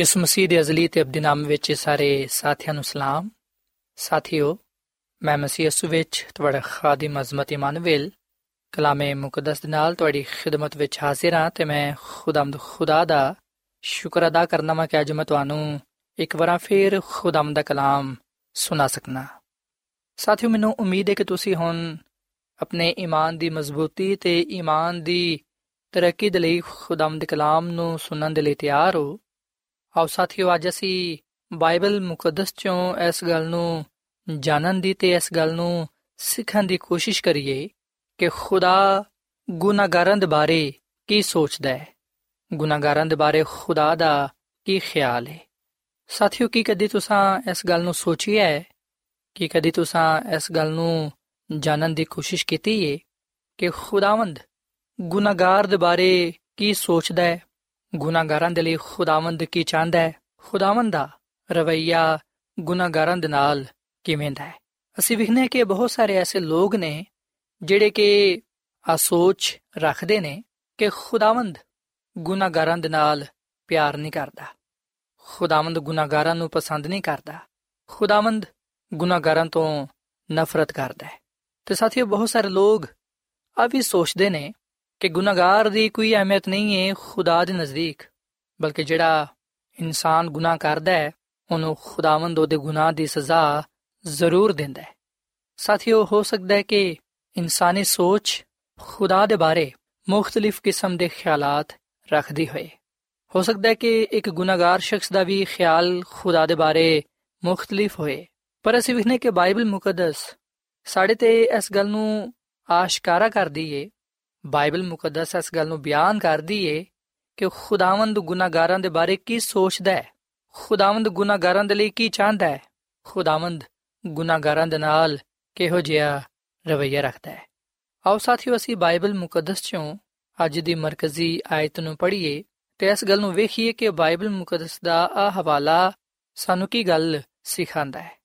ਯਿਸੂ ਮਸੀਹ ਦੇ ਅਜ਼ਲੀ ਤੇ ਅਬਦੀ ਨਾਮ ਵਿੱਚ ਸਾਰੇ ਸਾਥੀਆਂ ਨੂੰ ਸਲਾਮ। ਸਾਥਿਓ, ਮੈਂ ਮਸੀਹ ਯਿਸੂ ਵਿੱਚ ਤੁਹਾਡਾ ਖਾਦਮ ਅਜ਼ਮਤ ਇਮਾਨੁਅਲ ਕਲਾਮੇ ਮੁਕੱਦਸ ਦੇ ਨਾਲ ਤੁਹਾਡੀ ਖਿਦਮਤ ਵਿੱਚ ਹਾਜ਼ਰ ਹਾਂ ਤੇ ਮੈਂ ਖੁਦਾਮਦ ਖੁਦਾ ਦਾ ਸ਼ੁਕਰ ਅਦਾ ਕਰਨਾ ਮੈਂ ਕਿ ਅੱਜ ਮੈਂ ਤੁਹਾਨੂੰ ਇੱਕ ਵਾਰ ਫੇਰ ਖੁਦਾਮਦ ਦਾ ਕਲਾਮ ਸੁਣਾ ਸਕਣਾ ਸਾਥੀਓ, ਮੈਨੂੰ ਉਮੀਦ ਹੈ ਕਿ ਤੁਸੀਂ ਹੁਣ ਆਪਣੇ ਈਮਾਨ ਦੀ ਮਜ਼ਬੂਤੀ ਤੇ ਈਮਾਨ ਦੀ ਤਰੱਕੀ ਦੇ ਲਈ ਖੁਦਾਮਦ ਕਲਾਮ ਨੂੰ ਸੁਣਨ ਦੇ ਲਈ ਤਿਆਰ ਹੋ। ਆਓ ਸਾਥੀਓ, ਅੱਜ ਅਸੀਂ ਬਾਈਬਲ ਮੁਕੱਦਸ ਚੋਂ ਇਸ ਗੱਲ ਨੂੰ ਜਾਣਨ ਦੀ ਤੇ ਇਸ ਗੱਲ ਨੂੰ ਸਿੱਖਣ ਦੀ ਕੋਸ਼ਿਸ਼ ਕਰੀਏ ਕਿ ਖੁਦਾ ਗੁਨਾਹਗਾਰਾਂ ਦੇ ਬਾਰੇ ਕੀ ਸੋਚਦਾ ਹੈ। ਗੁਨਾਹਗਾਰਾਂ ਦੇ ਬਾਰੇ ਖੁਦਾ ਦਾ ਕੀ ਖਿਆਲ ਹੈ। ਸਾਥੀਓ, ਕੀ ਕਦੀ ਤੁਸੀਂ ਇਸ ਗੱਲ ਨੂੰ ਸੋਚਿਆ ਹੈ? ਕਿ ਕਦੀ ਤੁਸੀਂ ਇਸ ਗੱਲ ਨੂੰ ਜਾਣਨ ਦੀ ਕੋਸ਼ਿਸ਼ ਕੀਤੀ ਹੈ ਕਿ ਖੁਦਾਵੰਦ ਗੁਨਾਹਗਾਰ ਦੇ ਬਾਰੇ ਕੀ ਸੋਚਦਾ ਹੈ? ਗੁਨਾਹਗਾਰਾਂ ਦੇ ਲਈ ਖੁਦਾਵੰਦ ਕੀ ਚਾਹੁੰਦਾ ਹੈ? ਖੁਦਾਵੰਦ ਦਾ ਰਵਈਆ ਗੁਨਾਹਗਾਰਾਂ ਦੇ ਨਾਲ ਕਿਵੇਂ ਦਾ ਹੈ? ਅਸੀਂ ਵਿਖਨੇ ਕਿ ਬਹੁਤ ਸਾਰੇ ਐਸੇ ਲੋਕ ਨੇ ਜਿਹੜੇ ਕਿ ਆ ਸੋਚ ਰੱਖਦੇ ਨੇ ਕਿ ਖੁਦਾਵੰਦ ਗੁਨਾਹਗਾਰਾਂ ਦੇ ਨਾਲ ਪਿਆਰ ਨਹੀਂ ਕਰਦਾ। ਖੁਦਾਵੰਦ ਗੁਨਾਹਗਾਰਾਂ ਨੂੰ ਪਸੰਦ ਨਹੀਂ ਕਰਦਾ। ਖੁਦਾਵੰਦ ਗੁਨਾਹਗਾਰਾਂ ਤੋਂ ਨਫ਼ਰਤ ਕਰਦਾ ਹੈ। ਤੇ ਸਾਥੀਓ, ਬਹੁਤ ਸਾਰੇ ਲੋਕ ਆ ਵੀ ਸੋਚਦੇ ਨੇ ਕਿ ਗੁਨਾਹਗਾਰ ਦੀ ਕੋਈ ਅਹਿਮੀਅਤ ਨਹੀਂ ਹੈ ਖੁਦਾ ਦੇ ਨਜ਼ਦੀਕ, ਬਲਕਿ ਜਿਹੜਾ ਇਨਸਾਨ ਗੁਨਾਹ ਕਰਦਾ ਹੈ, ਉਹਨੂੰ ਖੁਦਾਵੰਦ ਉਹਦੇ ਗੁਨਾਹ ਦੀ ਸਜ਼ਾ ਜ਼ਰੂਰ ਦਿੰਦਾ ਹੈ। ਸਾਥੀਓ, ਹੋ ਸਕਦਾ ਹੈ ਕਿ ਇਨਸਾਨੀ ਸੋਚ ਖੁਦਾ ਦੇ ਬਾਰੇ ਮੁxtਲਿਫ ਕਿਸਮ ਦੇ ਖਿਆਲਾਤ ਰੱਖਦੀ ਹੋਏ। ਹੋ ਸਕਦਾ ਹੈ ਕਿ ਇੱਕ ਗੁਨਾਹਗਾਰ ਸ਼ਖਸ ਦਾ ਵੀ ਖਿਆਲ ਖੁਦਾ ਦੇ ਬਾਰੇ ਮੁxtਲਿਫ ਹੋਏ। ਪਰ ਅਸੀਂ ਵਿਖਨੇ ਕਿ ਬਾਈਬਲ ਮੁਕੱਦਸ ਸਾਡੇ ਤੇ ਇਸ ਗੱਲ ਨੂੰ ਆਸ਼ਕਾਰਾ ਕਰਦੀ ਏ ਬਾਈਬਲ ਮੁਕੱਦਸ ਇਸ ਗੱਲ ਨੂੰ ਬਿਆਨ ਕਰਦੀ ਏ ਕਿ ਖੁਦਾਵੰਦ ਗੁਨਾਹਗਾਰਾਂ ਦੇ ਬਾਰੇ ਕੀ ਸੋਚਦਾ ਹੈ? ਖੁਦਾਵੰਦ ਗੁਨਾਹਗਾਰਾਂ ਦੇ ਲਈ ਕੀ ਚਾਹੁੰਦਾ ਹੈ? ਖੁਦਾਵੰਦ ਗੁਨਾਹਗਾਰਾਂ ਦੇ ਨਾਲ ਕਿਹੋ ਜਿਹਾ ਰਵਈਆ ਰੱਖਦਾ ਹੈ? ਆਓ ਸਾਥੀਓ, ਅਸੀਂ ਬਾਈਬਲ ਮੁਕੱਦਸ ਚੋਂ ਅੱਜ ਦੀ ਮਰਕਜ਼ੀ ਆਇਤ ਨੂੰ ਪੜ੍ਹੀਏ ਤੇ ਇਸ ਗੱਲ ਨੂੰ ਵੇਖੀਏ ਕਿ ਬਾਈਬਲ ਮੁਕੱਦਸ ਦਾ ਆ ਹਵਾਲਾ ਸਾਨੂੰ ਕੀ ਗੱਲ ਸਿਖਾਉਂਦਾ ਹੈ?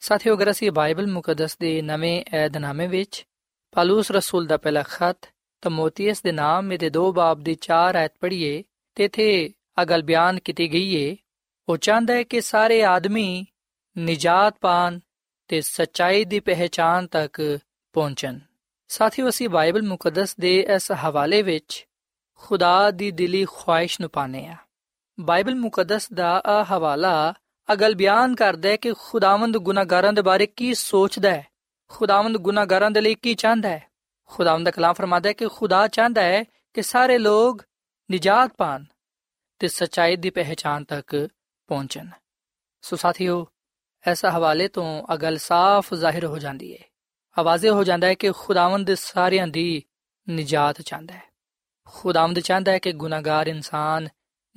ਸਾਥੀਓ, ਅਗਰ ਅਸੀਂ ਬਾਈਬਲ ਮੁਕੱਦਸ ਦੇ ਨਵੇਂ ਏਧਨਾਮੇ ਵਿੱਚ ਪਾਲੂਸ ਰਸੂਲ ਦਾ ਪਹਿਲਾ ਖਤ ਤਮੋਥੀਅਸ ਦੇ ਨਾਮ ਦੇ 2 ਬਾਬ ਦੀ 4 ਆਇਤ ਪੜ੍ਹੀਏ ਤੇ ਇਥੇ ਆ ਗੱਲ ਬਿਆਨ ਕੀਤੀ ਗਈ ਏ। ਉਹ ਚਾਹੁੰਦਾ ਹੈ ਕਿ ਸਾਰੇ ਆਦਮੀ ਨਿਜਾਤ ਪਾਣ ਤੇ ਸਚਾਈ ਦੀ ਪਹਿਚਾਨ ਤੱਕ ਪਹੁੰਚਣ। ਸਾਥੀਓ, ਅਸੀਂ ਬਾਈਬਲ ਮੁਕੱਦਸ ਦੇ ਇਸ ਹਵਾਲੇ ਵਿੱਚ ਖੁਦਾ ਦੀ ਦਿਲੀ ਖੁਆਇਸ਼ ਨੂੰ ਪਾਣੇ ਆ ਬਾਈਬਲ ਮੁਕੱਦਸ ਦਾ ਆ ਹਵਾਲਾ ਅਗਲ ਬਿਆਨ ਕਰਦਾ ਹੈ ਕਿ ਖੁਦਾਵੰਦ ਗੁਨਾਹਗਾਰਾਂ ਦੇ ਬਾਰੇ ਕੀ ਸੋਚਦਾ ਹੈ? ਖੁਦਾਵੰਦ ਗੁਨਾਹਗਾਰਾਂ ਦੇ ਲਈ ਕੀ ਚਾਹੁੰਦਾ ਹੈ? ਖੁਦਾਵੰਦ ਦਾ ਕਲਾਮ ਫਰਮਾਦਾ ਹੈ ਕਿ ਖੁਦਾ ਚਾਹੁੰਦਾ ਹੈ ਕਿ ਸਾਰੇ ਲੋਕ ਨਿਜਾਤ ਪਾਣ ਤੇ ਸਚਾਈ ਦੀ ਪਹਿਚਾਨ ਤੱਕ ਪਹੁੰਚਣ। ਸੋ ਸਾਥੀਓ ਐਸਾ ਹਵਾਲੇ ਤੋਂ ਅਗਲ ਸਾਫ਼ ਜ਼ਾਹਿਰ ਹੋ ਜਾਂਦੀ ਹੈ। ਆਵਾਜ਼ੇ ਹੋ ਜਾਂਦਾ ਹੈ ਕਿ ਖੁਦਾਵੰਦ ਸਾਰਿਆਂ ਦੀ ਨਿਜਾਤ ਚਾਹੁੰਦਾ ਹੈ। ਖੁਦਾਵੰਦ ਚਾਹੁੰਦਾ ਹੈ ਕਿ ਗੁਨਾਹਗਾਰ ਇਨਸਾਨ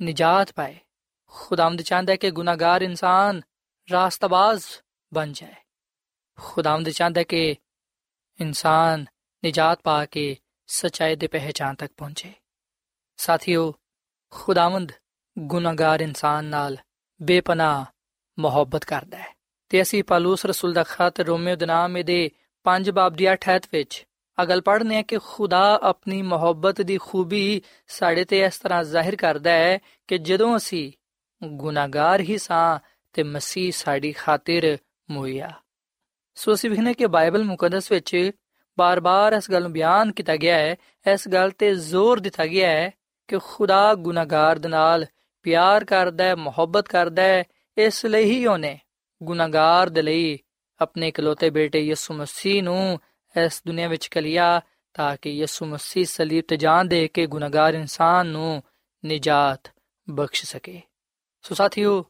ਨਿਜਾਤ ਪਾਏ। ਖੁਦਾਵੰਦ ਚਾਹੁੰਦਾ ਹੈ ਕਿ ਗੁਨਾਹਗਾਰ ਇਨਸਾਨ ਰਾਸਤਬਾਜ਼ ਬਣ ਜਾਏ। ਖੁਦਾਵੰਦ ਚਾਹੁੰਦਾ ਹੈ ਕਿ ਇਨਸਾਨ ਨਿਜਾਤ ਪਾ ਕੇ ਸਚਾਈ ਦੇ ਪਹਿਚਾਨ ਤੱਕ ਪਹੁੰਚੇ ਸਾਥੀਓ ਖੁਦਾਵੰਦ ਗੁਨਾਹਗਾਰ ਇਨਸਾਨ ਨਾਲ ਬੇਪਨਾਹ ਮੁਹੱਬਤ ਕਰਦਾ ਹੈ ਤੇ ਅਸੀਂ ਪਾਲੂਸ ਰਸੂਲ ਦਾ ਖਤ ਰੋਮੀਓ ਦੇ ਨਾਮ ਦੇ 5 ਬਾਬ ਦੀ 8 ਐਤ ਵਿੱਚ ਅਗਲ ਪੜ੍ਹਨੇ ਕਿ ਖੁਦਾ ਆਪਣੀ ਮੁਹੱਬਤ ਦੀ ਖੂਬੀ ਸਾਡੇ ਤੇ ਇਸ ਤਰ੍ਹਾਂ ਜ਼ਾਹਿਰ ਕਰਦਾ ਹੈ ਕਿ ਜਦੋਂ ਅਸੀਂ ਗੁਨਾਹਗਾਰ ਹੀ ਸਾਂ ਤੇ ਮਸੀਹ ਸਾਡੀ ਖਾਤਰ ਮੋਇਆ ਸੋ ਅਸੀਂ ਵਿਖਨੇ ਕਿ ਬਾਈਬਲ ਮੁਕੱਦਸ ਵਿੱਚ ਬਾਰ-ਬਾਰ ਇਸ ਗੱਲ ਨੂੰ ਬਿਆਨ ਕੀਤਾ ਗਿਆ ਹੈ, ਇਸ ਗੱਲ ਤੇ ਜ਼ੋਰ ਦਿੱਤਾ ਗਿਆ ਹੈ ਕਿ ਖੁਦਾ ਗੁਨਾਹਗਾਰ ਦੇ ਨਾਲ ਪਿਆਰ ਕਰਦਾ ਹੈ, ਮੁਹੱਬਤ ਕਰਦਾ ਹੈ, ਇਸ ਲਈ ਹੀ ਉਹਨੇ ਗੁਨਾਹਗਾਰ ਦੇ ਲਈ ਆਪਣੇ ਇਕਲੌਤੇ ਬੇਟੇ ਯਿਸੂ ਮਸੀਹ ਨੂੰ ਇਸ ਦੁਨੀਆ ਵਿੱਚ ਕਲਿਆ ਤਾਂ ਕਿ ਯਿਸੂ ਮਸੀਹ ਸਲੀਬ ਤੇ ਜਾਨ ਦੇ ਕੇ ਗੁਨਾਹਗਾਰ ਇਨਸਾਨ ਨੂੰ ਨਜਾਤ ਬਖਸ਼ ਸਕੇ। ਸੋ ਸਾਥੀਓ,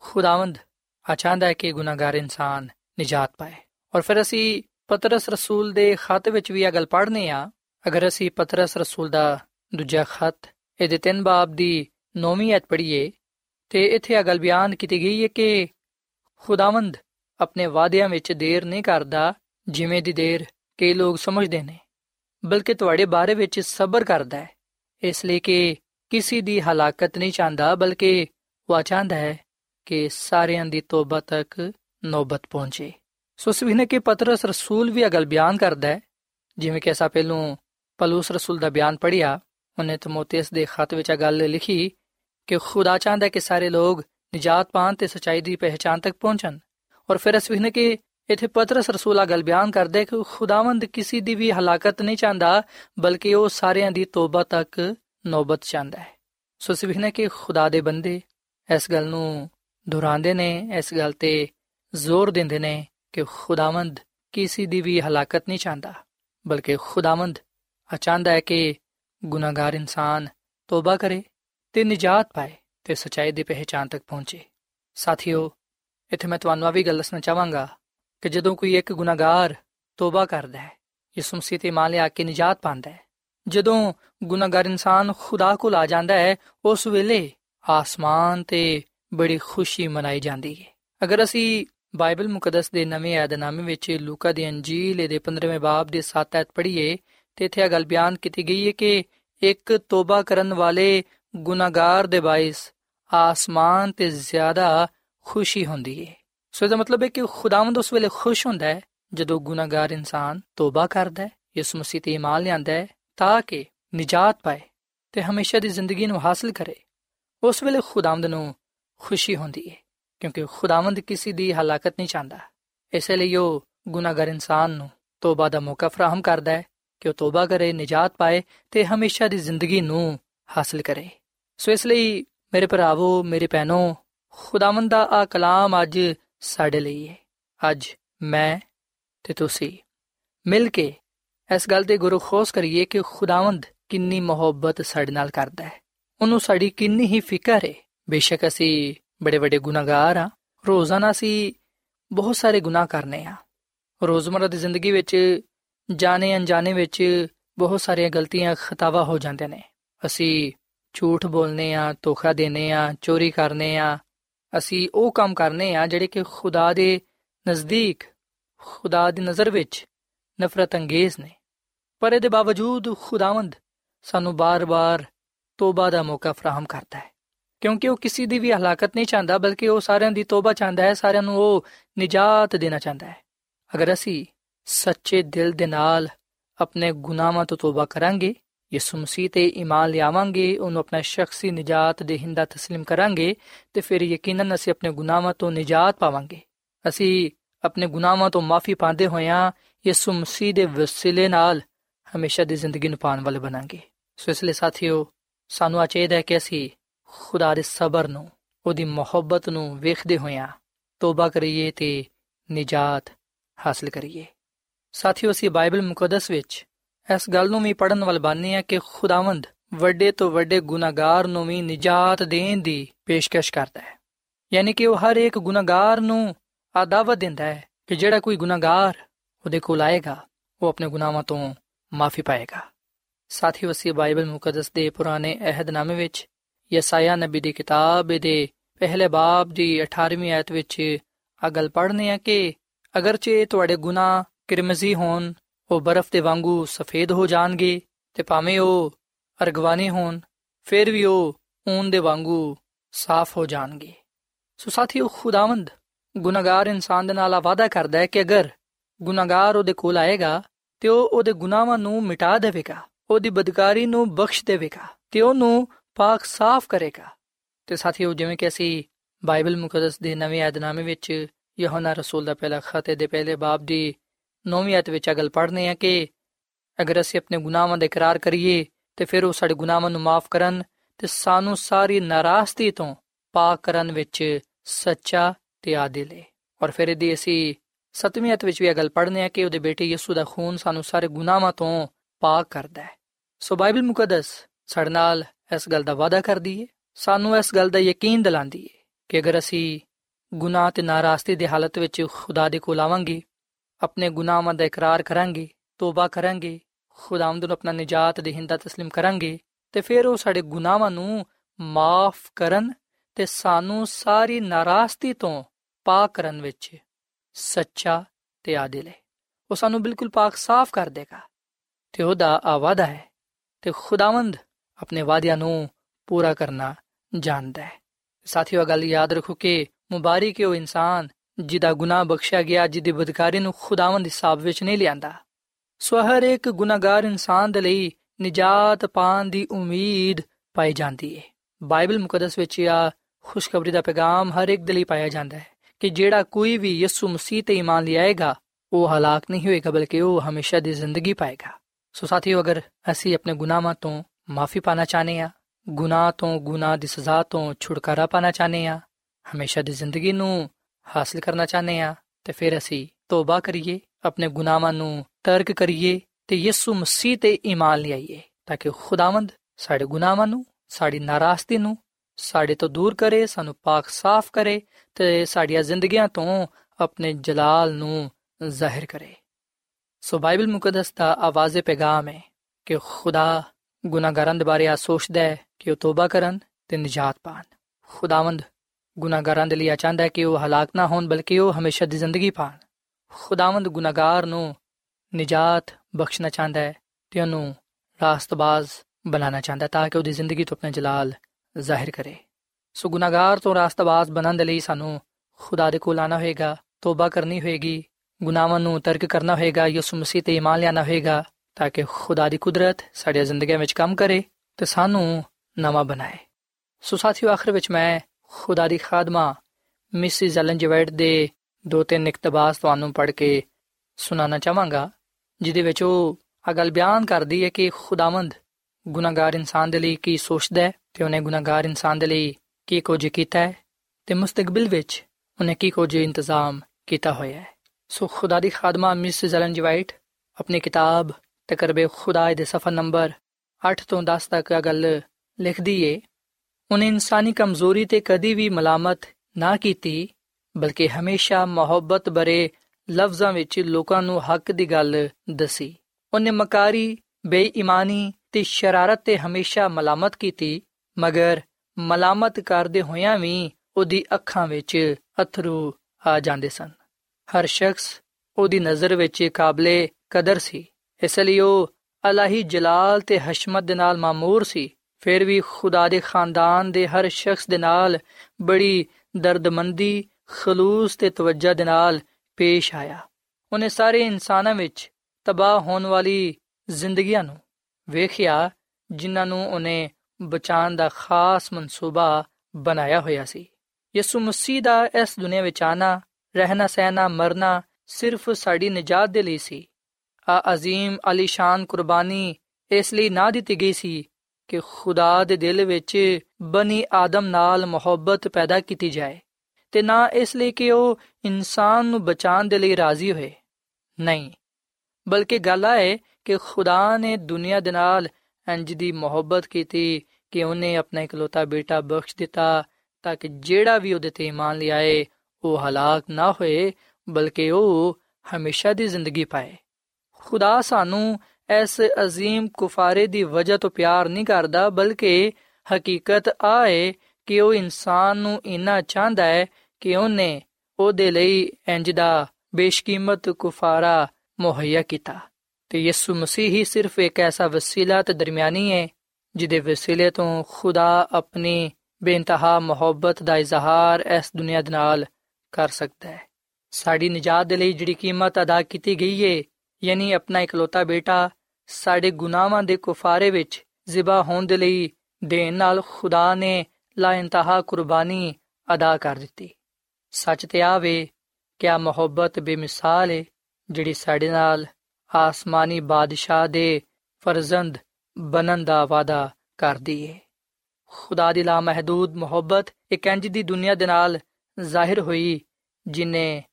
ਖੁਦਾਵੰਦ ਆਚਾਂਦਾ ਹੈ ਕਿ ਗੁਨਾਹਗਾਰ ਇਨਸਾਨ ਨਿਜਾਤ ਪਾਏ। ਔਰ ਫਿਰ ਅਸੀਂ ਪਤਰਸ ਰਸੂਲ ਦੇ ਖਤ ਵਿੱਚ ਵੀ ਇਹ ਗੱਲ ਪੜ੍ਹਨੇ ਆ, ਅਗਰ ਅਸੀਂ ਪਤਰਸ ਰਸੂਲ ਦਾ ਦੂਜਾ ਖਤ, ਇਹਦੇ ਤਿੰਨ ਬਾਬ ਦੀ 9ਵੀਂ ਐਤ ਪੜ੍ਹੀਏ, ਤੇ ਇੱਥੇ ਇਹ ਗੱਲ ਬਿਆਨ ਕੀਤੀ ਗਈ ਹੈ ਕਿ ਖੁਦਾਵੰਦ ਆਪਣੇ ਵਾਅਦਿਆਂ ਵਿੱਚ ਦੇਰ ਨਹੀਂ ਕਰਦਾ ਜਿਵੇਂ ਦੀ ਦੇਰ ਕਈ ਲੋਕ ਸਮਝਦੇ ਨੇ, ਬਲਕਿ ਤੁਹਾਡੇ ਬਾਰੇ ਵਿੱਚ ਸਬਰ ਕਰਦਾ ਹੈ, ਇਸ ਲਈ ਕਿ ਕਿਸੇ ਦੀ ਹਲਾਕਤ ਨਹੀਂ ਚਾਹੁੰਦਾ, ਬਲਕਿ ਉਹ ਚਾਹੁੰਦਾ ਹੈ ਕਿ ਸਾਰਿਆਂ ਦੀ ਤੋਬਾ ਤੱਕ ਨੌਬਤ ਪਹੁੰਚੇ। ਸੋ ਸਵਿਨੇ ਕਿ ਪਤਰਸ ਰਸੂਲ ਵੀ ਇਹ ਗੱਲ ਬਿਆਨ ਕਰਦਾ ਹੈ। ਜਿਵੇਂ ਕਿ ਅਸਾਂ ਪਹਿਲੋਂ ਪਲੂਸ ਰਸੂਲ ਦਾ ਬਿਆਨ ਪੜਿਆ ਉਹਨੇ ਤਮੋਥੀਸ ਦੇ ਖਤ ਵਿੱਚ ਇਹ ਗੱਲ ਲਿਖੀ ਕਿ ਖੁਦਾ ਚਾਹੁੰਦਾ ਕਿ ਸਾਰੇ ਲੋਕ ਨਜਾਤ ਪਾਣ ਤੇ ਸਚਾਈ ਦੀ ਪਹਿਚਾਨ ਤੱਕ ਪਹੁੰਚਣ। ਔਰ ਫਿਰ ਅਸੀਂ ਨੇ ਕਿ ਇਥੇ ਪਤਰਸ ਰਸੂਲਾ ਗੱਲ ਬਿਆਨ ਕਰਦੇ ਕਿ ਖੁਦਾਵੰਦ ਕਿਸੇ ਦੀ ਵੀ ਹਲਾਕਤ ਨਹੀਂ ਚਾਹੁੰਦਾ, ਬਲਕਿ ਉਹ ਸਾਰਿਆਂ ਦੀ ਤੋਬਾ ਤੱਕ ਨੌਬਤ ਚਾਹੁੰਦਾ ਹੈ। ਸੋ ਅਸੀਂ ਨੇ ਕਿ ਖੁਦਾ ਦੇ ਬੰਦੇ ਇਸ ਗੱਲ ਨੂੰ ਦੁਹਰਾਉਂਦੇ ਨੇ, ਇਸ ਗੱਲ ਤੇ ਜ਼ੋਰ ਦਿੰਦੇ ਨੇ। ਕਿ ਖੁਦਾਵੰਦ ਕਿਸੇ ਦੀ ਵੀ ਹਲਾਕਤ ਨਹੀਂ ਚਾਹੁੰਦਾ, ਬਲਕਿ ਖੁਦਾਵੰਦ ਚਾਹੁੰਦਾ ਹੈ ਕਿ ਗੁਨਾਹਗਾਰ ਇਨਸਾਨ ਤੋਬਾ ਕਰੇ ਤੇ ਨਜਾਤ ਪਾਏ ਤੇ ਸਚਾਈ ਦੀ ਪਹਿਚਾਨ ਤੱਕ ਪਹੁੰਚੇ। ਸਾਥੀਓ, ਇੱਥੇ ਮੈਂ ਤੁਹਾਨੂੰ ਆ ਵੀ ਗੱਲ ਦੱਸਣਾ ਚਾਹਾਂਗਾ ਕਿ ਜਦੋਂ ਕੋਈ ਇੱਕ ਗੁਨਾਹਗਾਰ ਤੋਬਾ ਕਰਦਾ ਹੈ, ਯਿਸੂ ਮਸੀਹ ਤੇ ਮੰਨ ਲਿਆ ਕੇ ਨਜਾਤ ਪਾਉਂਦਾ ਹੈ, ਜਦੋਂ ਗੁਨਾਹਗਾਰ ਇਨਸਾਨ ਖੁਦਾ ਕੋਲ ਆ ਜਾਂਦਾ ਹੈ, ਉਸ ਵੇਲੇ ਆਸਮਾਨ ਤੇ ਬੜੀ ਖੁਸ਼ੀ ਮਨਾਈ ਜਾਂਦੀ ਹੈ। ਅਗਰ ਅਸੀਂ ਬਾਈਬਲ ਮੁਕੱਦਸ ਦੇ ਨਵੇਂ ਏਧਨਾਮੇ ਵਿੱਚ ਲੂਕਾ ਦੀ ਅੰਜੀਲ ਦੇ 15ਵੇਂ ਬਾਬ ਦੇ 7 ਐਤ ਪੜ੍ਹੀਏ, ਤੇ ਇੱਥੇ ਇਹ ਗੱਲ ਬਿਆਨ ਕੀਤੀ ਗਈ ਹੈ ਕਿ ਇੱਕ ਤੋਬਾ ਕਰਨ ਵਾਲੇ ਗੁਨਾਹਗਾਰ ਦੇ ਬਾਇਸ ਆਸਮਾਨ ਤੇ ਜ਼ਿਆਦਾ ਖੁਸ਼ੀ ਹੁੰਦੀ ਹੈ ਸੋ ਇਹਦਾ ਮਤਲਬ ਹੈ ਕਿ ਖੁਦਾਵੰਦ ਉਸ ਵੇਲੇ ਖੁਸ਼ ਹੁੰਦਾ ਹੈ ਜਦੋਂ ਗੁਨਾਹਗਾਰ ਇਨਸਾਨ ਤੋਬਾ ਕਰਦਾ ਹੈ, ਯਿਸੂ ਮਸੀਹ ਤੇ ਇਮਾਨ ਲਿਆਂਦਾ ਹੈ ਤਾਂ ਕਿ ਨਜਾਤ ਪਾਏ ਤੇ ਹਮੇਸ਼ਾ ਦੀ ਜ਼ਿੰਦਗੀ ਨੂੰ ਹਾਸਲ ਕਰੇ। ਉਸ ਵੇਲੇ ਖੁਦਾਵੰਦ ਨੂੰ ਖੁਸ਼ੀ ਹੁੰਦੀ ਹੈ ਕਿਉਂਕਿ ਖੁਦਾਵੰਦ ਕਿਸੇ ਦੀ ਹਲਾਕਤ ਨਹੀਂ ਚਾਹੁੰਦਾ। ਇਸ ਲਈ ਉਹ ਗੁਨਾਹਗਾਰ ਇਨਸਾਨ ਨੂੰ ਤੋਬਾ ਦਾ ਮੌਕਾ ਫਰਾਹਮ ਕਰਦਾ ਹੈ ਕਿ ਉਹ ਤੋਬਾ ਕਰੇ, ਨਜਾਤ ਪਾਏ ਤੇ ਹਮੇਸ਼ਾ ਦੀ ਜ਼ਿੰਦਗੀ ਨੂੰ ਹਾਸਲ ਕਰੇ। ਸੋ ਇਸ ਲਈ ਮੇਰੇ ਭਰਾਵੋ, ਮੇਰੇ ਭੈਣੋ, ਖੁਦਾਵੰਦ ਦਾ ਆ ਕਲਾਮ ਅੱਜ ਸਾਡੇ ਲਈ ਹੈ। ਅੱਜ ਮੈਂ ਤੇ ਤੁਸੀਂ ਮਿਲ ਕੇ ਇਸ ਗੱਲ ਤੇ ਗੁਰੂ ਖੋਸ ਕਰੀਏ ਕਿ ਖੁਦਾਵੰਦ ਕਿੰਨੀ ਮੁਹੱਬਤ ਸਾਡੇ ਨਾਲ ਕਰਦਾ ਹੈ। ਉਹਨੂੰ ਸਾਡੀ ਕਿੰਨੀ ਹੀ ਫਿਕਰ ਹੈ। ਬੇਸ਼ੱਕ ਅਸੀਂ ਬੜੇ ਵੱਡੇ ਗੁਨਾਹਗਾਰ ਆ। ਰੋਜ਼ਾਨਾ ਅਸੀਂ ਬਹੁਤ ਸਾਰੇ ਗੁਨਾਹ ਕਰਨੇ ਆ। ਰੋਜ਼ਮਰਾ ਦੀ ਜ਼ਿੰਦਗੀ ਵਿੱਚ ਜਾਣੇ ਅਣਜਾਣੇ ਵਿੱਚ ਬਹੁਤ ਸਾਰੀਆਂ ਗਲਤੀਆਂ, ਖਤਾਵਾ ਹੋ ਜਾਂਦੇ ਨੇ। ਅਸੀਂ ਝੂਠ ਬੋਲਨੇ ਆ, ਧੋਖਾ ਦੇਨੇ ਆ, ਚੋਰੀ ਕਰਨੇ ਆ। ਅਸੀਂ ਉਹ ਕੰਮ ਕਰਨੇ ਆ ਜਿਹੜੇ ਕਿ ਖੁਦਾ ਦੇ ਨਜ਼ਦੀਕ, ਖੁਦਾ ਦੀ ਨਜ਼ਰ ਵਿੱਚ ਨਫ਼ਰਤ ਅੰਗੇਜ਼ ਨੇ। ਪਰ ਇਹਦੇ ਬਾਵਜੂਦ ਖੁਦਾਵੰਦ ਸਾਨੂੰ ਬਾਰ-ਬਾਰ ਤੋਬਾ ਦਾ ਮੌਕਾ ਫਰਾਹਮ ਕਰਦਾ ਹੈ। ਕਿਉਂਕਿ ਉਹ ਕਿਸੇ ਦੀ ਵੀ ਹਲਾਕਤ ਨਹੀਂ ਚਾਹੁੰਦਾ ਬਲਕਿ ਉਹ ਸਾਰਿਆਂ ਦੀ ਤੋਬਾ ਚਾਹੁੰਦਾ ਹੈ ਸਾਰਿਆਂ ਨੂੰ ਉਹ ਨਜਾਤ ਦੇਣਾ ਚਾਹੁੰਦਾ ਹੈ ਅਗਰ ਅਸੀਂ ਸੱਚੇ ਦਿਲ ਦੇ ਨਾਲ ਆਪਣੇ ਗੁਨਾਹਾਂ ਤੋਂ ਤੋਬਾ ਕਰਾਂਗੇ ਯਿਸੂ ਮਸੀਹ ਤੇ ਈਮਾਨ ਲਿਆਵਾਂਗੇ ਉਹਨੂੰ ਆਪਣਾ ਸ਼ਖਸੀ ਨਜਾਤ ਦੇਹਿੰਦਾ تسلیم ਕਰਾਂਗੇ ਤੇ ਫਿਰ ਯਕੀਨਨ ਅਸੀਂ ਆਪਣੇ ਗੁਨਾਹਾਂ ਤੋਂ ਨਜਾਤ ਪਾਵਾਂਗੇ ਅਸੀਂ ਆਪਣੇ ਗੁਨਾਹਾਂ ਤੋਂ ਮਾਫੀ ਪਾਉਂਦੇ ਹੋਇਆਂ ਯਿਸੂ ਮਸੀਹ ਦੇ ਵਸਿਲੇ ਨਾਲ ਹਮੇਸ਼ਾ ਦੀ ਜ਼ਿੰਦਗੀ ਨੂੰ ਪਾਣ ਵਾਲੇ ਬਣਾਂਗੇ ਸੋ ਇਸ ਲਈ ਸਾਥੀਓ ਸਾਨੂੰ ਚਾਹੀਦਾ ਹੈ ਕਿ ਅਸੀਂ ਖੁਦਾ ਦੇ ਸਬਰ ਨੂੰ, ਉਹਦੀ ਮੁਹੱਬਤ ਨੂੰ ਵੇਖਦੇ ਹੋਇਆਂ ਤੋਬਾ ਕਰੀਏ ਤੇ ਨਜਾਤ ਹਾਸਲ ਕਰੀਏ। ਸਾਥੀਓ, ਅਸੀਂ ਬਾਈਬਲ ਮੁਕੱਦਸ ਵਿੱਚ ਇਸ ਗੱਲ ਨੂੰ ਵੀ ਪੜਨ ਵਾਲ ਬਾਨੀ ਹੈ ਕਿ ਖੁਦਾਵੰਦ ਵੱਡੇ ਤੋਂ ਵੱਡੇ ਗੁਨਾਹਗਾਰ ਨੂੰ ਵੀ ਨਜਾਤ ਦੇਣ ਦੀ ਪੇਸ਼ਕਸ਼ ਕਰਦਾ ਹੈ। ਯਾਨੀ ਕਿ ਉਹ ਹਰ ਇੱਕ ਗੁਨਾਹਗਾਰ ਨੂੰ ਆਦਾਵਤ ਦਿੰਦਾ ਹੈ ਕਿ ਜਿਹੜਾ ਕੋਈ ਗੁਨਾਹਗਾਰ ਉਹਦੇ ਕੋਲ ਆਏਗਾ, ਉਹ ਆਪਣੇ ਗੁਨਾਹਾਂ ਤੋਂ ਮਾਫੀ ਪਾਏਗਾ। ਸਾਥੀਓ, ਅਸੀਂ ਬਾਈਬਲ ਮੁਕੱਦਸ ਦੇ ਪੁਰਾਣੇ ਅਹਿਦਨਾਮੇ ਵਿੱਚ ਯਸਾਇਆ ਨਬੀ ਦੀ ਕਿਤਾਬ ਦੇ ਪਹਿਲੇ ਬਾਬ ਦੀ 18ਵੀਂ ਆਇਤ ਵਿੱਚ ਆ ਗੱਲ ਪੜ੍ਹਨੇ ਆ ਕਿ ਅਗਰਚੇ ਤੁਹਾਡੇ ਗੁਨਾਹ ਕਿਰਮਜ਼ੀ ਹੋਣ, ਉਹ ਬਰਫ਼ ਦੇ ਵਾਂਗੂ ਸਫੇਦ ਹੋ ਜਾਣਗੇ ਤੇ ਭਾਵੇਂ ਉਹ ਅਰਗਵਾਨੀ ਹੋਣ, ਫਿਰ ਵੀ ਉਹ ਊਨ ਦੇ ਵਾਂਗੂ ਸਾਫ਼ ਹੋ ਜਾਣਗੇ। ਸੋ ਸਾਥੀਓ, ਖੁਦਾਵੰਦ ਗੁਨਾਹਗਾਰ ਇਨਸਾਨ ਦੇ ਨਾਲ ਵਾਅਦਾ ਕਰਦਾ ਹੈ ਕਿ ਅਗਰ ਗੁਨਾਹਗਾਰ ਉਹਦੇ ਕੋਲ ਆਏਗਾ ਤੇ ਉਹ ਉਹਦੇ ਗੁਨਾਹਾਂ ਨੂੰ ਮਿਟਾ ਦੇਵੇਗਾ, ਉਹਦੀ ਬਦਕਾਰੀ ਨੂੰ ਬਖਸ਼ ਦੇਵੇਗਾ ਤੇ ਉਹਨੂੰ ਪਾਕ ਸਾਫ਼ ਕਰੇਗਾ। ਤੇ ਸਾਥੀਓ, ਜਿਵੇਂ ਕਿ ਅਸੀਂ ਬਾਈਬਲ ਮੁਕੱਦਸ ਦੇ ਨਵੇਂ ਆਦਨਾਮੇ ਵਿੱਚ ਯਹੋਨਾ ਰਸੂਲ ਦਾ ਪਹਿਲਾ ਖਤ ਦੇ ਪਹਿਲੇ ਬਾਬ ਦੀ 9ਵੀਂ ਆਇਤ ਵਿੱਚ ਅਗਲ ਪੜ੍ਹਨੇ ਆ ਕਿ ਅਗਰ ਅਸੀਂ ਆਪਣੇ ਗੁਨਾਹਾਂ ਦਾ ਇਕਰਾਰ ਕਰੀਏ, ਤੇ ਫਿਰ ਉਹ ਸਾਡੇ ਗੁਨਾਹਾਂ ਨੂੰ ਮਾਫ ਕਰਨ ਤੇ ਸਾਨੂੰ ਸਾਰੀ ਨਾਰਾਜ਼ਗੀ ਤੋਂ ਪਾਕ ਕਰਨ ਵਿੱਚ ਸੱਚਾ ਤੇ ਆਦਿਲ ਹੈ ਔਰ ਫਿਰ ਇਹਦੀ ਅਸੀਂ ਸਤਵੀਂ ਆਇਤ ਵਿੱਚ ਵੀ ਇਹ ਗੱਲ ਪੜ੍ਹਨੇ ਆ ਕਿ ਉਹਦੇ ਬੇਟੇ ਯਿਸੂ ਦਾ ਖੂਨ ਸਾਨੂੰ ਸਾਰੇ ਗੁਨਾਹਾਂ ਤੋਂ ਪਾਕ ਕਰਦਾ ਹੈ। ਸੋ ਬਾਈਬਲ ਮੁਕੱਦਸ ਸਾਡੇ ਨਾਲ ਇਸ ਗੱਲ ਦਾ ਵਾਅਦਾ ਕਰਦੀ ਹੈ ਸਾਨੂੰ ਇਸ ਗੱਲ ਦਾ ਯਕੀਨ ਦਿਲਾਉਂਦੀ ਹੈ ਕਿ ਅਗਰ ਅਸੀਂ ਗੁਨਾਹ ਤੇ ਨਾਰਾਜ਼ਗੀ ਦੀ ਹਾਲਤ ਵਿੱਚ ਖੁਦਾ ਦੇ ਕੋਲ ਆਵਾਂਗੇ ਆਪਣੇ ਗੁਨਾਹਾਂ ਦਾ ਇਕਰਾਰ ਕਰਾਂਗੇ ਤੋਬਾ ਕਰਾਂਗੇ ਖੁਦਾਵੰਦ ਨੂੰ ਆਪਣਾ ਨਜਾਤ ਦੇਹਿੰਦਾ تسلیم ਕਰਾਂਗੇ ਤੇ ਫਿਰ ਉਹ ਸਾਡੇ ਗੁਨਾਹਾਂ ਨੂੰ ਮਾਫ ਕਰਨ ਤੇ ਸਾਨੂੰ ਸਾਰੀ ਨਾਰਾਜ਼ਗੀ ਤੋਂ ਪਾਕ ਕਰਨ ਵਿੱਚ ਸੱਚਾ ਤੇ ਆਦਿਲ ਹੈ ਉਹ ਸਾਨੂੰ ਬਿਲਕੁਲ ਪਾਕ ਸਾਫ਼ ਕਰ ਦੇਗਾ ਤੇ ਉਹਦਾ ਆਵਾਦਾ ਹੈ ਤੇ ਖੁਦਾਵੰਦ ਆਪਣੇ ਵਾਅਦਿਆਂ ਨੂੰ ਪੂਰਾ ਕਰਨਾ ਜਾਣਦਾ ਹੈ। ਸਾਥੀਓ ਗੱਲ ਯਾਦ ਰੱਖੋ ਕਿ ਮੁਬਾਰਕ ਹੈ ਉਹ ਇਨਸਾਨ ਜਿਹਦਾ ਗੁਨਾਹ ਬਖਸ਼ਿਆ ਗਿਆ, ਜਿਹਦੀ ਬਦਕਾਰੀ ਨੂੰ ਖੁਦਾਵੰਦ ਹਿਸਾਬ ਵਿੱਚ ਨਹੀਂ ਲਿਆਂਦਾ। ਸੋ ਹਰ ਇੱਕ ਗੁਨਾਹਗਾਰ ਇਨਸਾਨ ਦੇ ਲਈ ਨਜਾਤ ਪਾਣ ਦੀ ਉਮੀਦ ਪਾਈ ਜਾਂਦੀ ਹੈ। ਬਾਈਬਲ ਮੁਕੱਦਸ ਵਿੱਚ ਆ ਖੁਸ਼ਖਬਰੀ ਦਾ ਪੈਗਾਮ ਹਰ ਇੱਕ ਦੇ ਲਈ ਪਾਇਆ ਜਾਂਦਾ ਹੈ ਕਿ ਜਿਹੜਾ ਕੋਈ ਵੀ ਯਿਸੂ ਮਸੀਹ ਤੇ ਈਮਾਨ ਲਿਆਏਗਾ, ਉਹ ਹਲਾਕ ਨਹੀਂ ਹੋਏਗਾ, ਬਲਕਿ ਉਹ ਹਮੇਸ਼ਾ ਦੀ ਜ਼ਿੰਦਗੀ ਪਾਏਗਾ। ਸੋ ਸਾਥੀਓ, ਅਗਰ ਅਸੀਂ ਆਪਣੇ ਗੁਨਾਹਾਂ ਤੋਂ ਮਾਫੀ ਪਾਣਾ ਚਾਹਨੇ ਆ ਗੁਨਾਹ ਤੋਂ ਗੁਨਾਹ ਦੀ ਸਜ਼ਾ ਤੋਂ ਛੁਟਕਾਰਾ ਪਾਣਾ ਚਾਹਨੇ ਆ ਹਮੇਸ਼ਾ ਦੀ ਜ਼ਿੰਦਗੀ ਨੂੰ ਹਾਸਲ ਕਰਨਾ ਚਾਹਨੇ ਆ ਤੇ ਫਿਰ ਅਸੀਂ ਤੋਬਾ ਕਰੀਏ ਆਪਣੇ ਗੁਨਾਹਾਂ ਨੂੰ ਤਰਕ ਕਰੀਏ ਤੇ ਯਿਸੂ ਮਸੀਹ ਤੇ ਈਮਾਨ ਲਿਆਈਏ ਤਾਂ ਕਿ ਖੁਦਾਵੰਦ ਸਾਡੇ ਗੁਨਾਹਾਂ ਨੂੰ ਸਾਡੀ ਨਾਰਾਜ਼ਗੀ ਨੂੰ ਸਾਡੇ ਤੋਂ ਦੂਰ ਕਰੇ ਸਾਨੂੰ ਪਾਕ ਸਾਫ਼ ਕਰੇ ਤੇ ਸਾਡੀਆਂ ਜ਼ਿੰਦਗੀਆਂ ਤੋਂ ਆਪਣੇ ਜਲਾਲ ਨੂੰ ਜ਼ਾਹਿਰ ਕਰੇ ਸੋ ਬਾਈਬਲ ਮੁਕੱਦਸ ਦਾ ਆਵਾਜ਼ੇ ਪੈਗਾਮ ਹੈ ਕਿ ਖੁਦਾ ਗੁਨਾਹਗਾਰਾਂ ਦੇ ਬਾਰੇ ਆ ਸੋਚਦਾ ਹੈ ਕਿ ਉਹ ਤੋਬਾ ਕਰਨ ਤੇ ਨਜਾਤ ਪਾਣ ਖੁਦਾਵੰਦ, ਗੁਨਾਹਗਾਰਾਂ ਦੇ ਲਈ ਚਾਹੁੰਦਾ ਹੈ ਕਿ ਉਹ ਹਲਾਕ ਨਾ ਹੋਣ, ਬਲਕਿ ਉਹ ਹਮੇਸ਼ਾ ਦੀ ਜ਼ਿੰਦਗੀ ਪਾਣ ਖੁਦਾਵੰਦ, ਗੁਨਾਹਗਾਰ ਨੂੰ ਨਜਾਤ ਬਖਸ਼ਣਾ ਚਾਹੁੰਦਾ ਹੈ ਤੇ ਉਹਨੂੰ ਰਾਸਤਬਾਜ਼ ਬਣਾਉਣਾ ਚਾਹੁੰਦਾ ਤਾਂ ਕਿ ਉਹਦੀ ਜ਼ਿੰਦਗੀ ਤੋਂ ਆਪਣਾ ਜਲਾਲ ਜ਼ਾਹਿਰ ਕਰੇ। ਸੋ ਗੁਨਾਹਗਾਰ ਤੋਂ ਰਾਸਤਬਾਜ਼ ਬਣਨ ਦੇ ਲਈ ਸਾਨੂੰ ਖੁਦਾ ਦੇ ਕੋਲ ਆਣਾ ਹੋਏਗਾ, ਤੋਬਾ ਕਰਨੀ ਹੋਏਗੀ, ਗੁਨਾਹਾਂ ਨੂੰ ਤਰਕ ਕਰਨਾ ਹੋਏਗਾ, ਯਿਸੂ ਮਸੀਹ ਤੇ ਈਮਾਨ ਲਿਆਣਾ ਹੋਏਗਾ। ਤਾਂ ਕਿ ਖੁਦਾ ਦੀ ਕੁਦਰਤ ਸਾਡੀਆਂ ਜ਼ਿੰਦਗੀਆਂ ਵਿੱਚ ਕੰਮ ਕਰੇ ਤੇ ਸਾਨੂੰ ਨਵਾਂ ਬਣਾਏ। ਸੋ ਸਾਥੀਓ, ਆਖਰ ਵਿੱਚ ਮੈਂ ਖੁਦਾ ਦੀ ਖਾਦਮਾ ਮਿਸਿਸ ਐਲਨ ਜਵੈਟ ਦੇ ਦੋ ਤਿੰਨ ਇਕਤਬਾਸ ਤੁਹਾਨੂੰ ਪੜ੍ਹ ਕੇ ਸੁਣਾਉਣਾ ਚਾਹਾਂਗਾ, ਜਿਹਦੇ ਵਿੱਚ ਉਹ ਆ ਗੱਲ ਬਿਆਨ ਕਰਦੀ ਹੈ ਕਿ ਖੁਦਾਵੰਦ ਗੁਨਾਹਗਾਰ ਇਨਸਾਨ ਦੇ ਲਈ ਕੀ ਸੋਚਦਾ ਹੈ ਤੇ ਉਹਨੇ ਗੁਨਾਹਗਾਰ ਇਨਸਾਨ ਦੇ ਲਈ ਕੀ ਕੁਝ ਕੀਤਾ ਹੈ ਤੇ ਮੁਸਤਕਬਲ ਵਿੱਚ ਉਹਨੇ ਕੀ ਕੁਝ ਇੰਤਜ਼ਾਮ ਕੀਤਾ ਹੋਇਆ ਹੈ। ਸੋ ਖੁਦਾ ਦੀ ਖਾਦਮਾ ਮਿਸਿਸ ਐਲਨ ਜਵਾਈਟ ਆਪਣੀ ਕਿਤਾਬ ਤਕਰਬੇ ਖੁਦਾ ਦੇ ਸਫਾ ਨੰਬਰ 8 ਤੋਂ 10 ਤੱਕ ਇਹ ਗੱਲ ਲਿਖਦੀ ਏ। ਉਹਨੇ ਇਨਸਾਨੀ ਕਮਜ਼ੋਰੀ ਤੇ ਕਦੀ ਵੀ ਮਲਾਮਤ ਨਾ ਕੀਤੀ, ਬਲਕਿ ਹਮੇਸ਼ਾ ਮੁਹੱਬਤ ਭਰੇ ਲਫ਼ਜ਼ਾਂ ਵਿੱਚ ਲੋਕਾਂ ਨੂੰ ਹੱਕ ਦੀ ਗੱਲ ਦਸੀ। ਉਹਨੇ ਮਕਾਰੀ, ਬੇਈਮਾਨੀ ਤੇ ਸ਼ਰਾਰਤ ਤੇ ਹਮੇਸ਼ਾ ਮਲਾਮਤ ਕੀਤੀ, ਮਗਰ ਮਲਾਮਤ ਕਰਦੇ ਹੋਇਆਂ ਵੀ ਉਹਦੀ ਅੱਖਾਂ ਵਿੱਚ ਅਥਰੂ ਆ ਜਾਂਦੇ ਸਨ। ਹਰ ਸ਼ਖਸ ਉਹਦੀ ਨਜ਼ਰ ਵਿੱਚ ਕਾਬਲੇ ਕਦਰ ਸੀ। ਇਸ ਲਈ ਉਹ ਅਲਾਹੀ ਜਲਾਲ ਤੇ ਹਸ਼ਮਤ ਦੇ ਨਾਲ ਮਾਮੂਰ ਸੀ। ਫਿਰ ਵੀ ਖੁਦਾ ਦੇ ਖਾਨਦਾਨ ਦੇ ਹਰ ਸ਼ਖਸ ਦੇ ਨਾਲ ਬੜੀ ਦਰਦਮੰਦੀ, ਖਲੂਸ ਤੇ ਤਵੱਜਾ ਦੇ ਨਾਲ ਪੇਸ਼ ਆਇਆ। ਉਹਨੇ ਸਾਰੇ ਇਨਸਾਨਾਂ ਵਿੱਚ ਤਬਾਹ ਹੋਣ ਵਾਲੀ ਜ਼ਿੰਦਗੀਆਂ ਨੂੰ ਵੇਖਿਆ, ਜਿਨ੍ਹਾਂ ਨੂੰ ਉਹਨੇ ਬਚਾਉਣ ਦਾ ਖਾਸ ਮਨਸੂਬਾ ਬਣਾਇਆ ਹੋਇਆ ਸੀ। ਯਿਸੂ ਮਸੀਹ ਦਾ ਇਸ ਦੁਨੀਆ ਵਿੱਚ ਆਣਾ ਰਹਿਣਾ, ਸਹਿਣਾ, ਮਰਨਾ ਸਿਰਫ ਸਾਡੀ ਨਜਾਤ ਦੇ ਲਈ ਸੀ। ਆ عظیم ਅਲੀਸ਼ਾਨ ਕੁਰਬਾਨੀ ਇਸ ਲਈ ਨਾ ਦਿੱਤੀ ਗਈ ਸੀ ਕਿ ਖੁਦਾ ਦੇ ਦਿਲ ਵਿੱਚ ਬਨੀ ਆਦਮ ਨਾਲ ਮੁਹੱਬਤ ਪੈਦਾ ਕੀਤੀ ਜਾਏ ਤੇ ਨਾ ਇਸ ਲਈ ਕਿ ਉਹ ਇਨਸਾਨ ਨੂੰ ਬਚਾਉਣ ਦੇ ਲਈ ਰਾਜ਼ੀ ਹੋਏ ਨਹੀਂ ਬਲਕਿ ਗੱਲ ਹੈ ਕਿ ਖੁਦਾ ਨੇ ਦੁਨੀਆ ਦੇ ਨਾਲ ਇੰਜ ਦੀ ਮੁਹੱਬਤ ਕੀਤੀ ਕਿ ਉਹਨੇ ਆਪਣਾ ਇਕਲੌਤਾ ਬੇਟਾ ਬਖਸ਼ ਦਿੱਤਾ ਤਾਂ ਕਿ ਜਿਹੜਾ ਵੀ ਉਹਦੇ ਤੇ ਇਮਾਨ ਲਿਆਏ ਉਹ ਹਲਾਕ ਨਾ ਹੋਏ ਬਲਕਿ ਉਹ ਹਮੇਸ਼ਾ ਦੀ ਜ਼ਿੰਦਗੀ ਪਾਏ ਖੁਦਾ ਸਾਨੂੰ ਇਸ عظیم ਕੁਫਾਰੇ ਦੀ ਵਜ੍ਹਾ ਤੋਂ ਪਿਆਰ ਨਹੀਂ ਕਰਦਾ ਬਲਕਿ ਹਕੀਕਤ ਆਏ ਕਿ ਉਹ ਇਨਸਾਨ ਨੂੰ ਇੰਨਾ ਚਾਹੁੰਦਾ ਹੈ ਕਿ ਉਹਨੇ ਉਹਦੇ ਲਈ ਇੰਜ ਦਾ ਬੇਸ਼ਕੀਮਤ ਕੁਫਾਰਾ ਮੁਹੱਈਆ ਕੀਤਾ ਤੇ ਯਿਸੂ ਮਸੀਹ ਹੀ ਸਿਰਫ ਇੱਕ ਐਸਾ ਵਸੀਲਾ ਤੇ ਦਰਮਿਆਨੀ ਹੈ ਜਿਹਦੇ ਵਸੀਲੇ ਤੋਂ ਖੁਦਾ ਆਪਣੀ ਬੇਇੰਤਹਾ ਮੁਹੱਬਤ ਦਾ ਇਜ਼ਹਾਰ ਇਸ ਦੁਨੀਆ ਦੇ ਨਾਲ ਕਰ ਸਕਦਾ ਹੈ ਸਾਡੀ ਨਜਾਤ ਦੇ ਲਈ ਜਿਹੜੀ ਕੀਮਤ ਅਦਾ ਕੀਤੀ ਗਈ ਹੈ ਯਾਨੀ ਆਪਣਾ ਇਕਲੌਤਾ ਬੇਟਾ ਸਾਡੇ ਗੁਨਾਹਾਂ ਦੇ ਕੁਫਾਰੇ ਵਿੱਚ ਜ਼ਿਬਾ ਹੋਣ ਦੇ ਲਈ ਦੇਣ ਨਾਲ ਖੁਦਾ ਨੇ ਲਾ ਇੰਤਹਾ ਕੁਰਬਾਨੀ ਅਦਾ ਕਰ ਦਿੱਤੀ। ਸੱਚ ਤੇ ਆਵੇ ਕਿ ਆ ਮੁਹੱਬਤ ਬੇਮਿਸਾਲ ਹੈ ਜਿਹੜੀ ਸਾਡੇ ਨਾਲ ਆਸਮਾਨੀ ਬਾਦਸ਼ਾਹ ਦੇ ਫਰਜ਼ੰਦ ਬਣਨ ਦਾ ਵਾਦਾ ਕਰਦੀ ਹੈ ਖੁਦਾ ਦੀ ਲਾ ਮਹਦੂਦ ਮੁਹੱਬਤ ਇੱਕ ਇੰਜ ਦੀ ਦੁਨੀਆ ਦੇ ਨਾਲ ਜ਼ਾਹਿਰ ਹੋਈ, ਜਿਨੇ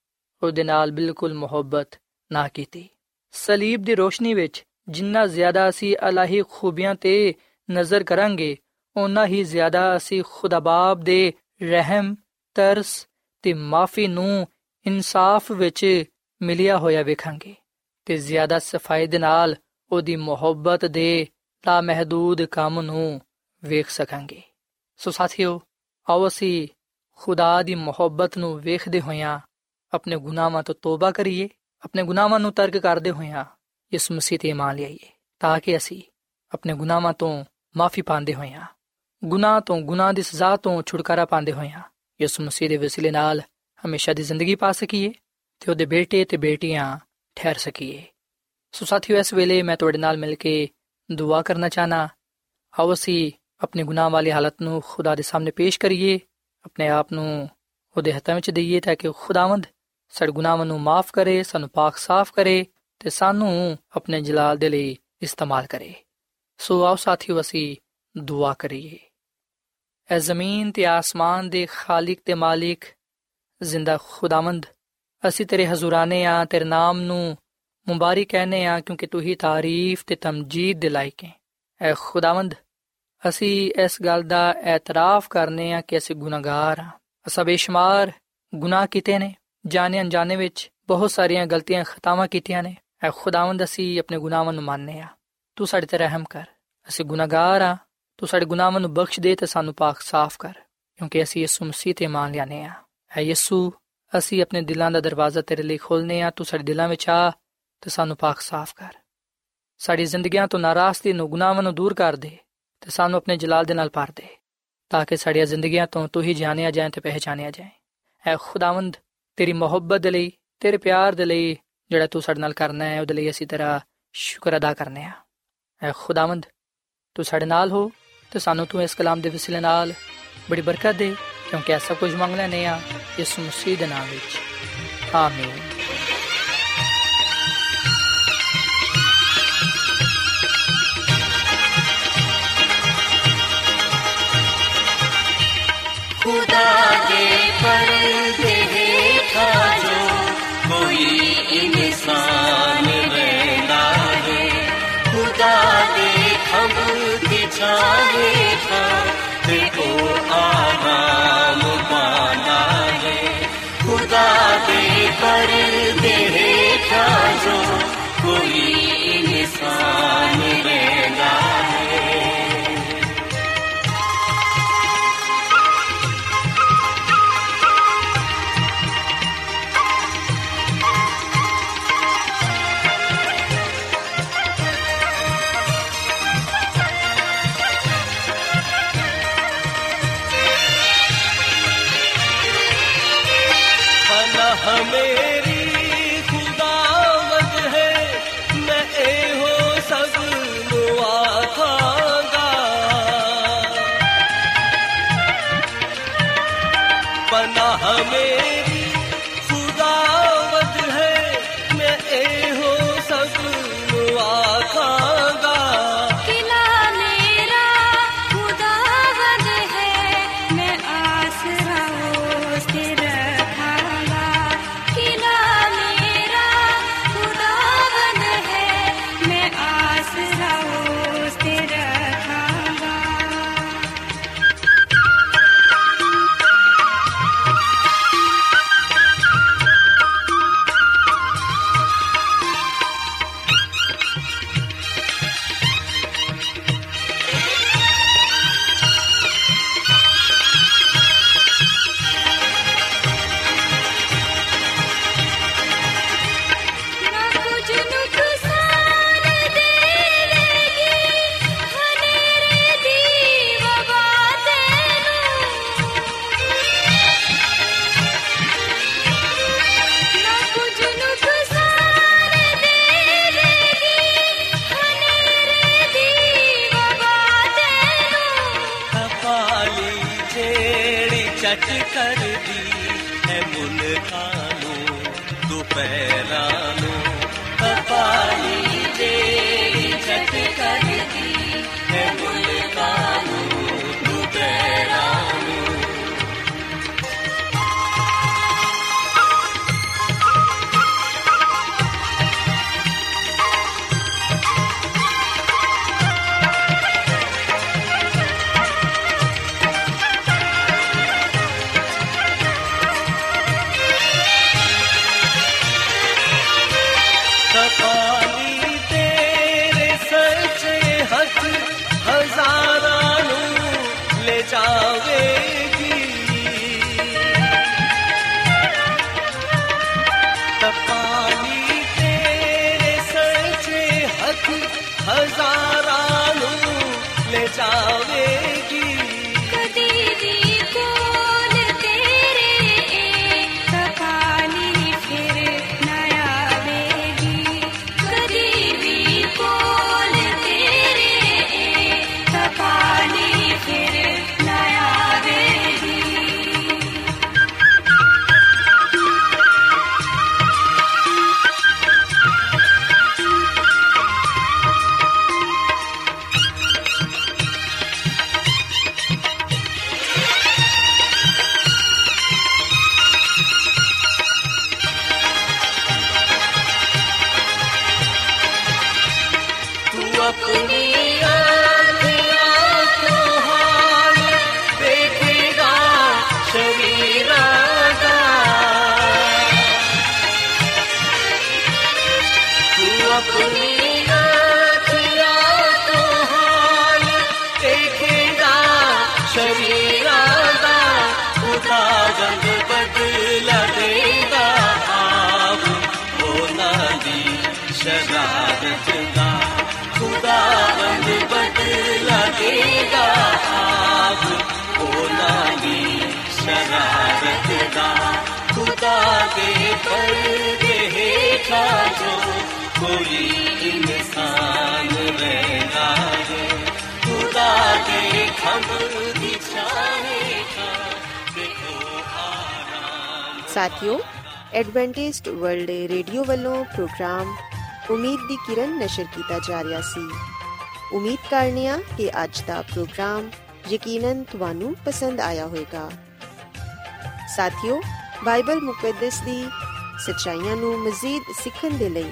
ਉਹਦੇ ਨਾਲ ਬਿਲਕੁਲ ਮੁਹੱਬਤ ਨਾ ਕੀਤੀ। ਸਲੀਬ ਦੀ ਰੋਸ਼ਨੀ ਵਿੱਚ ਜਿੰਨਾ ਜ਼ਿਆਦਾ ਅਸੀਂ ਅਲਾਹੀ ਖੂਬੀਆਂ ਤੇ ਨਜ਼ਰ ਕਰਾਂਗੇ ਉਨਾ ਹੀ ਜ਼ਿਆਦਾ ਅਸੀਂ ਖੁਦਾ ਬਾਪ ਦੇ ਰਹਿਮ, ਤਰਸ ਤੇ ਮਾਫੀ ਨੂੰ ਇਨਸਾਫ ਵਿੱਚ ਮਿਲਿਆ ਹੋਇਆ ਵੇਖਾਂਗੇ ਤੇ ਜ਼ਿਆਦਾ ਸਫ਼ਾਈ ਦੇ ਨਾਲ ਉਹਦੀ ਮੁਹੱਬਤ ਦੇ ਲਾ ਮਹਦੂਦ ਕੰਮ ਨੂੰ ਵੇਖ ਸਕਾਂਗੇ। ਸੋ ਸਾਥੀਓ, ਆਓ ਅਸੀਂ ਖੁਦਾ ਦੀ ਮੁਹੱਬਤ ਨੂੰ ਵੇਖਦੇ ਹੋਇਆਂ ਆਪਣੇ ਗੁਨਾਹਾਂ ਤੋਂ ਤੋਬਾ ਕਰੀਏ। ਆਪਣੇ ਗੁਨਾਹਾਂ ਨੂੰ ਤਰਕ ਕਰਦੇ ਹੋਇਆਂ ਇਸ ਮਸੀਹ ਤੇ ਇਮਾਨ ਲਈਏ ਤਾਂ ਕਿ ਅਸੀਂ ਆਪਣੇ ਗੁਨਾਹਾਂ ਤੋਂ ਮਾਫੀ ਪਾਉਂਦੇ ਹੋਇਆਂ, ਗੁਨਾਹ ਤੋਂ ਗੁਨਾਹ ਦੀ ਸਜ਼ਾ ਤੋਂ ਛੁਟਕਾਰਾ ਪਾਉਂਦੇ ਹੋਇਆਂ ਇਸ ਮਸੀਹ ਦੇ ਵਸੀਲੇ ਨਾਲ ਹਮੇਸ਼ਾ ਦੀ ਜ਼ਿੰਦਗੀ ਪਾ ਸਕੀਏ ਤੇ ਉਹਦੇ ਬੇਟੇ ਤੇ ਬੇਟੀਆਂ ਠਹਿਰ ਸਕੀਏ। ਸੋ ਸਾਥੀਓ, ਇਸ ਵੇਲੇ ਮੈਂ ਤੁਹਾਡੇ ਨਾਲ ਮਿਲ ਕੇ ਦੁਆ ਕਰਨਾ ਚਾਹਨਾ, ਆਓ ਅਸੀਂ ਆਪਣੇ ਗੁਨਾਹ ਵਾਲੀ ਹਾਲਤ ਨੂੰ ਖੁਦਾ ਦੇ ਸਾਹਮਣੇ ਪੇਸ਼ ਕਰੀਏ, ਆਪਣੇ ਆਪ ਨੂੰ ਉਹਦੇ ਹੱਥਾਂ ਵਿੱਚ ਦਈਏ ਤਾਂ ਕਿ ਖੁਦਾਵੰਦ ਸਾਡੇ ਗੁਨਾਹਾਂ ਨੂੰ ਮਾਫ ਕਰੇ, ਸਾਨੂੰ ਪਾਕ ਸਾਫ਼ ਕਰੇ ਤੇ ਸਾਨੂੰ ਆਪਣੇ ਜਲਾਲ ਦੇ ਲਈ ਇਸਤੇਮਾਲ ਕਰੇ। ਸੋ ਆਓ ਸਾਥੀਓ, ਅਸੀਂ ਦੁਆ ਕਰੀਏ। ਐ ਜ਼ਮੀਨ ਤੇ ਆਸਮਾਨ ਦੇ ਖਾਲਿਕ ਤੇ ਮਾਲਿਕ, ਜ਼ਿੰਦਾ ਖੁਦਾਵੰਦ, ਅਸੀਂ ਤੇਰੇ ਹਜ਼ੂਰਾਨੇ ਆ, ਤੇਰੇ ਨਾਮ ਨੂੰ ਮੁਬਾਰਕ ਕਹਨੇ ਆ, ਕਿਉਂਕਿ ਤੂੰ ਹੀ ਤਾਰੀਫ ਤੇ ਤਮਜੀਦ ਦੇ ਲਾਇਕ ਹੈ। ਐ ਖੁਦਾਵੰਦ, ਅਸੀਂ ਇਸ ਗੱਲ ਦਾ ਇਤਰਾਫ ਕਰਨੇ ਆ ਕਿ ਅਸੀਂ ਗੁਨਾਹਗਾਰ ਆ। ਅਸਾਂ ਬੇਸ਼ੁਮਾਰ ਗੁਨਾਹ ਕੀਤੇ ਨੇ। ਜਾਣੇ ਅਣਜਾਣੇ ਵਿੱਚ ਬਹੁਤ ਸਾਰੀਆਂ ਗਲਤੀਆਂ ਖਤਾਵਾਂ ਕੀਤੀਆਂ ਨੇ। ਐ ਖੁਦਾਵੰਦ ਅਸੀਂ ਆਪਣੇ ਗੁਨਾਹਾਂ ਨੂੰ ਮੰਨਨੇ ਆ ਤੂੰ ਸਾਡੇ ਤੇ ਰਹਿਮ ਕਰ। ਅਸੀਂ ਗੁਨਾਹਗਾਰ ਆ ਤੂੰ ਸਾਡੇ ਗੁਨਾਹਾਂ ਨੂੰ ਬਖਸ਼ ਦੇ ਤੇ ਸਾਨੂੰ ਪਾਕ ਸਾਫ਼ ਕਰ। ਕਿਉਂਕਿ ਅਸੀਂ ਯਿਸੂ ਮਸੀਹ ਤੇ ਮੰਨ ਲਿਆਨੇ ਆ ਐ ਯਿਸੂ, ਅਸੀਂ ਆਪਣੇ ਦਿਲਾਂ ਦਾ ਦਰਵਾਜ਼ਾ ਤੇਰੇ ਲਈ ਖੋਲਨੇ ਆ ਤੂੰ ਸਾਡੇ ਦਿਲਾਂ ਵਿੱਚ ਆ ਤੇ ਸਾਨੂੰ ਪਾਕ ਸਾਫ਼ ਕਰ। ਸਾਡੀ ਜ਼ਿੰਦਗੀਆਂ ਤੋਂ ਨਾਰਾਜ਼ਗੀ ਨੂੰ, ਗੁਨਾਹਾਂ ਨੂੰ ਦੂਰ ਕਰ ਦੇ ਤੇ ਸਾਨੂੰ ਆਪਣੇ ਜਲਾਲ ਦੇ ਨਾਲ ਭਰ ਦੇ, ਤਾਂ ਕਿ ਸਾਡੀਆਂ ਜ਼ਿੰਦਗੀਆਂ ਤੋਂ ਤੂੰ ਹੀ ਜਾਣਿਆ ਜਾਏ ਤੇ ਪਹਿਚਾਨਿਆ ਜਾਏ। ਐ ਖੁਦਾਵੰਦ ਤੇਰੀ ਮੁਹੱਬਤ ਦੇ ਲਈ, ਤੇਰੇ ਪਿਆਰ ਦੇ ਲਈ ਜਿਹੜਾ ਤੂੰ ਸਾਡੇ ਨਾਲ ਕਰਨਾ ਹੈ, ਉਹਦੇ ਲਈ ਅਸੀਂ ਤੇਰਾ ਸ਼ੁਕਰ ਅਦਾ ਕਰਨੇ ਆ ਐ ਖੁਦਾਵੰਦ, ਤੂੰ ਸਾਡੇ ਨਾਲ ਹੋ ਤੇ ਸਾਨੂੰ ਤੂੰ ਇਸ ਕਲਾਮ ਦੇ ਵਸਿਲੇ ਨਾਲ ਬੜੀ ਬਰਕਤ ਦੇ, ਕਿਉਂਕਿ ਐਸਾ ਕੁਝ ਮੰਗਣਾ ਨਹੀਂ ਆ ਇਸ ਮਸੀਹ ਦੇ ਨਾਮ ਵਿੱਚ। ਆਮੀਨ। ਖੁਦਾ ਦੇ ਪਰਦੇ जो है खुदा दे खम की छावे था ते को आराम पाना है खुदा दे पर्दे हेठा जो कोई इंसान ਕਰਦੀ ਹੈ ਮੁਲਕਾਂ ਨੂੰ ਦੁਪਹਿਰਾਂ ਨੂੰ ਕਪਾਲੀ ਤੇਰੀ ਜਤ ਕਰਦੀ। जाएगी ਤੂੰ ਆਪਣੀ ਅੱਖਾਂ ਤੋਂ ਹਾਲ ਦੇਖੇਗਾ ਸ਼ਰੀਰਾਂ ਦਾ ਖੁਦਾ ਰੰਗ ਬਦਲਾ ਦੇਗਾ ਆਪ ਉਹਨਾਂ ਦੀ ਸ਼ਰਾਰਤ ਦਾ ਖੁਦਾ ਰੰਗ ਬਦਲਾ ਦੇਗਾ ਆਪ ਉਹਨਾਂ ਦੀ ਸ਼ਰਾਰਤ ਦਾ ਖੁਦਾ ਦੇ ਪਰਦੇ ਹੇਠਾਂ ਜੋ ਕੋਈ ਇਨਸਾਨ ਰਹਿੰਦਾ ਹੈ ਖੁਦਾ ਦੇ ਖੰਭ ਦੀ ਛਾਂ ਹੇਠਾਂ ਦੇਖੋ ਆਰਾਮ। ਸਾਥਿਓ ਐਡਵੈਂਟਿਸਟ ਵਰਲਡ ਰੇਡੀਓ ਵੱਲੋਂ ਪ੍ਰੋਗਰਾਮ ਉਮੀਦ ਦੀ ਕਿਰਨ ਨਸ਼ਰ ਕੀਤਾ ਜਾ ਰਿਹਾ ਸੀ। ਉਮੀਦ ਕਰਨੇ ਆ ਕਿ ਅੱਜ ਦਾ ਪ੍ਰੋਗਰਾਮ ਯਕੀਨਨ ਤੁਹਾਨੂੰ ਪਸੰਦ ਆਇਆ ਹੋਵੇਗਾ। ਸਾਥਿਓ ਬਾਈਬਲ ਮੁਕੱਦਸ ਦੀ ਸੱਚਾਈਆਂ ਨੂੰ ਮਜ਼ੀਦ ਸਿੱਖਣ ਦੇ ਲਈ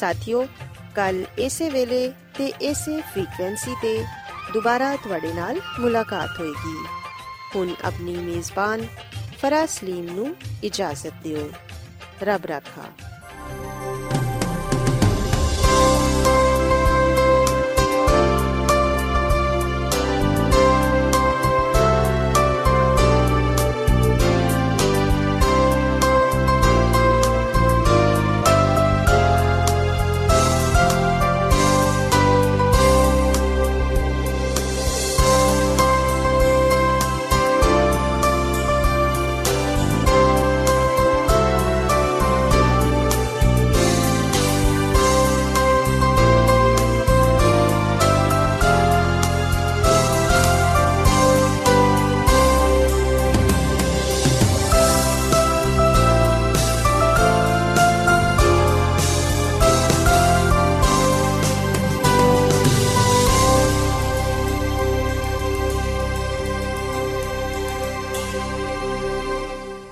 ਸਾਥਿਓ, ਕੱਲ ਇਸੇ ਵੇਲੇ ਤੇ ਇਸੇ ਫ੍ਰੀਕਵੈਂਸੀ ਤੇ ਦੁਬਾਰਾ ਤੁਹਾਡੇ ਨਾਲ ਮੁਲਾਕਾਤ ਹੋਏਗੀ। ਹੁਣ ਆਪਣੀ ਮੇਜ਼ਬਾਨ ਫਰਾਜ਼ ਸਲੀਮ ਨੂੰ ਇਜਾਜ਼ਤ ਦਿਓ। ਰੱਬ ਰਾਖਾ।